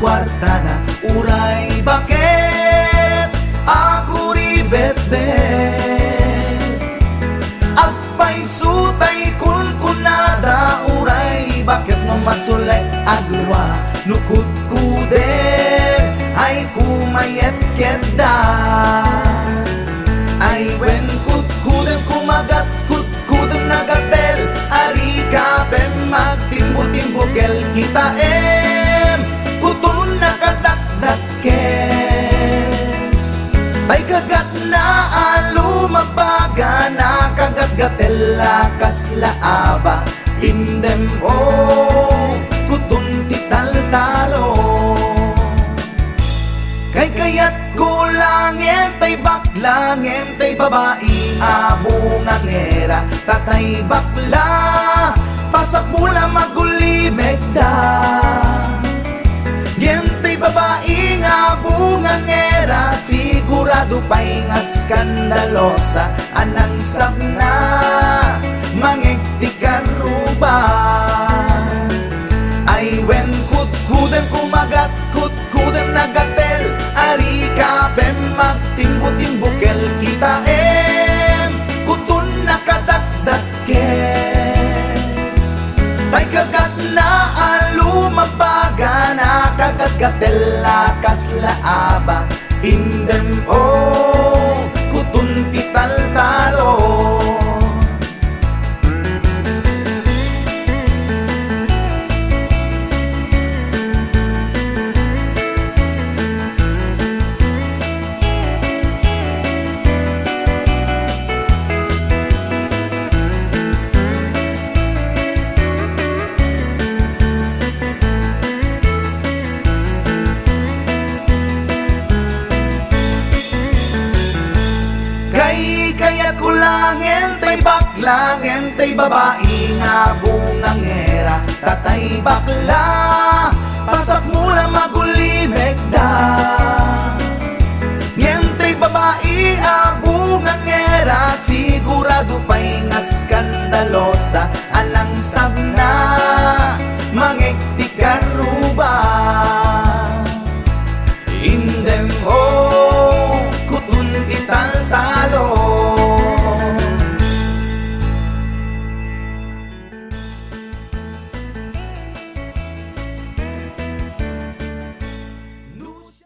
kwarta na Uray bakit? Ako ribet bet Agpay sutay kun kunada Uray bakit no masulay agluwa Nukut kude ay kumayet keda Ay wen kut kudem kumagat kut kudem nagatel. Ari ka pem magtimbo-timbo kel kita em kagat na alu mabaga na kagat gatela kasla aba. Indem o kutun tital talo. Kay kayat kulangin tay baklangin tay babae abunga ngera. Tatay bakla pasak mula maguli megda Gentay babae nga bunga ngera Sigurado pa'y nga skandalosa Anang sabna Mangigtikan ruban Ay wen kut kudem kumagat kut kudem nagatel. Ari ka pem magtimbo-timbukel kita em. Kutun nakadakdaken Tay kagat na alu mabaga na kagat in them all. Tay baklangin tay babae nga bungangera Tatay bakla